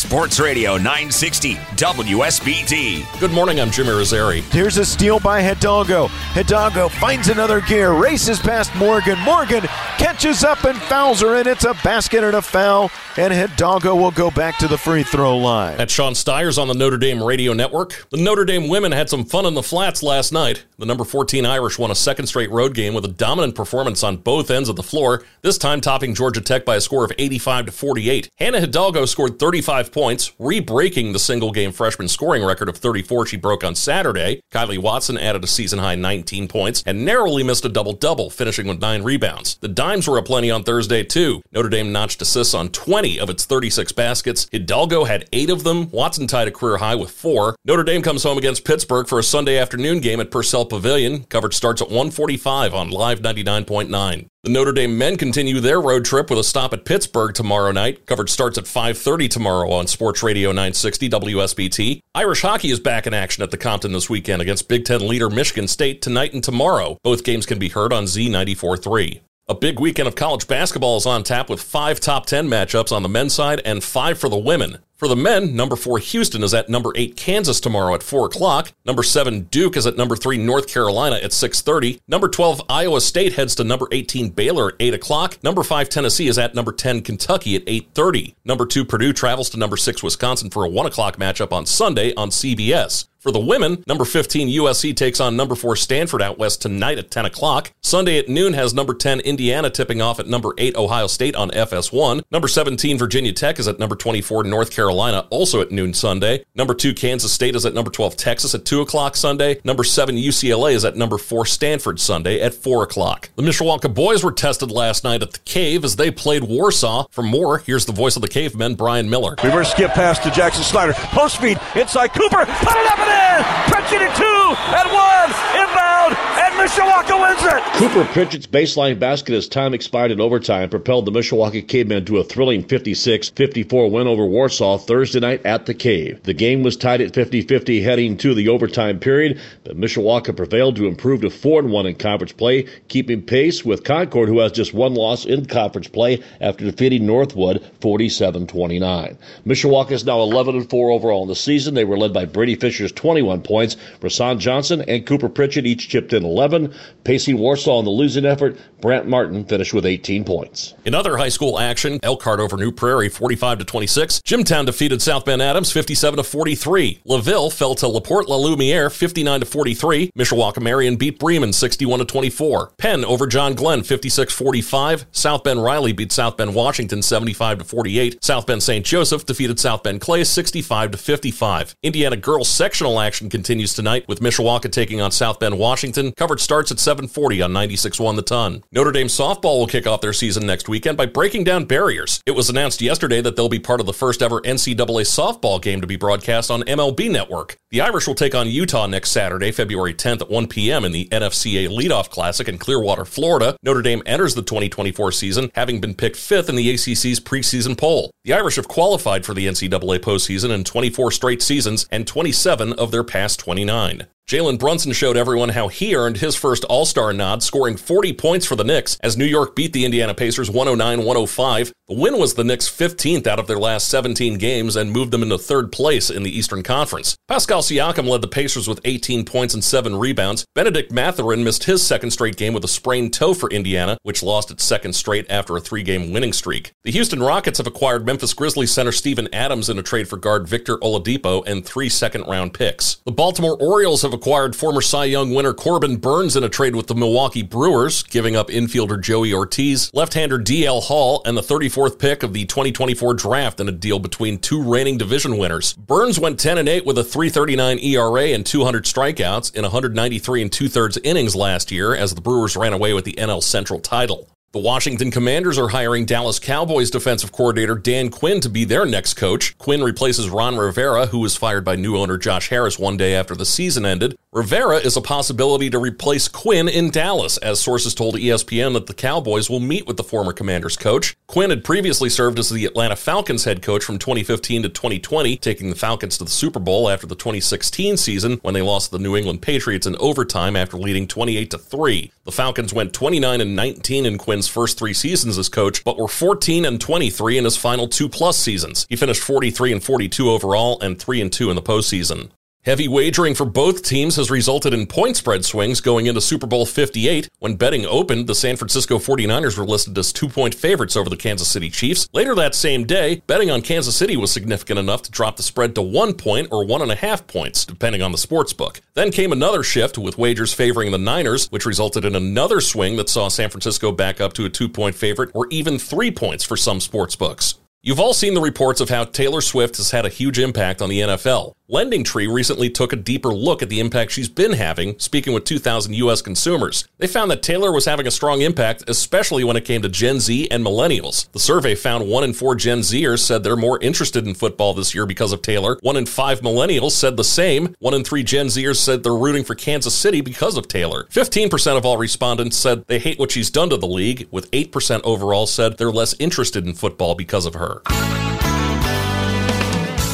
Sports Radio 960 WSBT. Good morning, I'm Jimmy Rosari. Here's a steal by Hidalgo. Hidalgo finds another gear, races past Morgan. Morgan catches up and fouls her in. It's a basket and a foul, and Hidalgo will go back to the free throw line. At Sean Stires on the Notre Dame Radio Network. The Notre Dame women had some fun in the flats last night. The number 14 Irish won a second straight road game with a dominant performance on both ends of the floor, this time topping Georgia Tech by a score of 85 to 48. Hannah Hidalgo scored 35 points, re-breaking the single game freshman scoring record of 34 she broke on Saturday. Kylee Watson added a season high 19 points and narrowly missed a double double, finishing with nine rebounds. The dimes were aplenty on Thursday too. Notre Dame notched assists on 20 of its 36 baskets. Hidalgo had eight of them. Watson tied a career high with four. Notre Dame comes home against Pittsburgh for a Sunday afternoon game at Purcell Pavilion. Coverage starts at 1:45 on Live 99.9. The Notre Dame men continue their road trip with a stop at Pittsburgh tomorrow night. Coverage starts at 5:30 tomorrow on Sports Radio 960 WSBT. Irish hockey is back in action at the Compton this weekend against Big 10 leader Michigan State tonight and tomorrow. Both games can be heard on Z94.3. A big weekend of college basketball is on tap with five top 10 matchups on the men's side and five for the women. For the men, number four Houston is at number eight Kansas tomorrow at four o'clock. Number seven Duke is at number three North Carolina at six thirty. Number twelve Iowa State heads to number eighteen Baylor at eight o'clock. Number five Tennessee is at number ten Kentucky at eight thirty. Number two Purdue travels to number six Wisconsin for a one o'clock matchup on Sunday on CBS. For the women, number 15 USC takes on number 4 Stanford out west tonight at 10 o'clock. Sunday at noon has number 10 Indiana tipping off at number 8 Ohio State on FS1. Number 17 Virginia Tech is at number 24 North Carolina also at noon Sunday. Number 2 Kansas State is at number 12 Texas at 2 o'clock Sunday. Number 7 UCLA is at number 4 Stanford Sunday at 4 o'clock. The Mishawaka boys were tested last night at the Cave as they played Warsaw. For more, here's the voice of the Cavemen, Brian Miller. Reverse skip pass to Jackson Snyder. Post speed inside Cooper. Put it up and in. Pritchett at two and one. Inbound. And Mishawaka wins it. Cooper Pritchett's baseline basket as time expired in overtime propelled the Mishawaka Cavemen to a thrilling 56-54 win over Warsaw Thursday night at the Cave. The game was tied at 50-50 heading to the overtime period, but Mishawaka prevailed to improve to 4-1 in conference play, keeping pace with Concord who has just one loss in conference play after defeating Northwood 47-29. Mishawaka is now 11-4 overall in the season. They were led by Brady Fisher's 21 points. Rasan Johnson and Cooper Pritchett each chipped in 11. Pacing Warsaw in the losing effort, Brant Martin finished with 18 points. In other high school action, Elkhart over New Prairie 45 to 26. Jimtown defeated South Bend Adams 57 to 43. LaVille fell to LaPorte La Lumiere 59 to 43. Mishawaka Marion beat Bremen 61 to 24. Penn over John Glenn 56 45. South Bend Riley beat South Bend Washington 75 to 48. South Bend St. Joseph defeated South Bend Clay 65 to 55. Indiana girls sectional action continues tonight with Mishawaka taking on South Bend Washington. Coverage starts at 7:40 on 96.1 The Ton. Notre Dame softball will kick off their season next weekend by breaking down barriers. It was announced yesterday that they'll be part of the first ever NCAA softball game to be broadcast on MLB Network. The Irish will take on Utah next Saturday, February 10th at 1 p.m. in the NFCA Leadoff Classic in Clearwater, Florida. Notre Dame enters the 2024 season having been picked fifth in the ACC's preseason poll. The Irish have qualified for the NCAA postseason in 24 straight seasons and 27 of their past 29. Jalen Brunson showed everyone how he earned his first All Star nod, scoring 40 points for the Knicks as New York beat the Indiana Pacers 109 105. The win was the Knicks' 15th out of their last 17 games and moved them into third place in the Eastern Conference. Pascal Siakam led the Pacers with 18 points and 7 rebounds. Bennedict Mathurin missed his second straight game with a sprained toe for Indiana, which lost its second straight after a three game winning streak. The Houston Rockets have acquired Memphis Grizzlies center Steven Adams in a trade for guard Victor Oladipo and three second round picks. The Baltimore Orioles have acquired former Cy Young winner Corbin Burnes in a trade with the Milwaukee Brewers, giving up infielder Joey Ortiz, left-hander DL Hall, and the 34th pick of the 2024 draft in a deal between two reigning division winners. Burnes went 10 and 8 with a 339 ERA and 200 strikeouts in 193 and two-thirds innings last year as the Brewers ran away with the NL Central title. The Washington Commanders are hiring Dallas Cowboys defensive coordinator Dan Quinn to be their next coach. Quinn replaces Ron Rivera, who was fired by new owner Josh Harris one day after the season ended. Rivera is a possibility to replace Quinn in Dallas, as sources told ESPN that the Cowboys will meet with the former Commanders coach. Quinn had previously served as the Atlanta Falcons head coach from 2015 to 2020, taking the Falcons to the Super Bowl after the 2016 season when they lost the New England Patriots in overtime after leading 28 to 3. The Falcons went 29 and 19 in Quinn's first three seasons as coach, but were 14 and 23 in his final two plus seasons. He finished 43 and 42 overall and 3 and 2 in the postseason. Heavy wagering for both teams has resulted in point spread swings going into Super Bowl 58. When betting opened, the San Francisco 49ers were listed as two point favorites over the Kansas City Chiefs. Later that same day, betting on Kansas City was significant enough to drop the spread to one point or one and a half points, depending on the sports book. Then came another shift with wagers favoring the Niners, which resulted in another swing that saw San Francisco back up to a two point favorite or even three points for some sports books. You've all seen the reports of how Taylor Swift has had a huge impact on the NFL. LendingTree recently took a deeper look at the impact she's been having, speaking with 2,000 U.S. consumers. They found that Taylor was having a strong impact, especially when it came to Gen Z and millennials. The survey found one in four Gen Zers said they're more interested in football this year because of Taylor. One in five millennials said the same. One in three Gen Zers said they're rooting for Kansas City because of Taylor. 15% of all respondents said they hate what she's done to the league, with 8% overall said they're less interested in football because of her.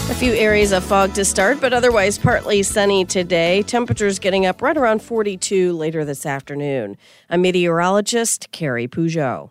A few areas of fog to start, but otherwise partly sunny today. Temperatures getting up right around 42 later this afternoon. I'm meteorologist Carrie Peugeot.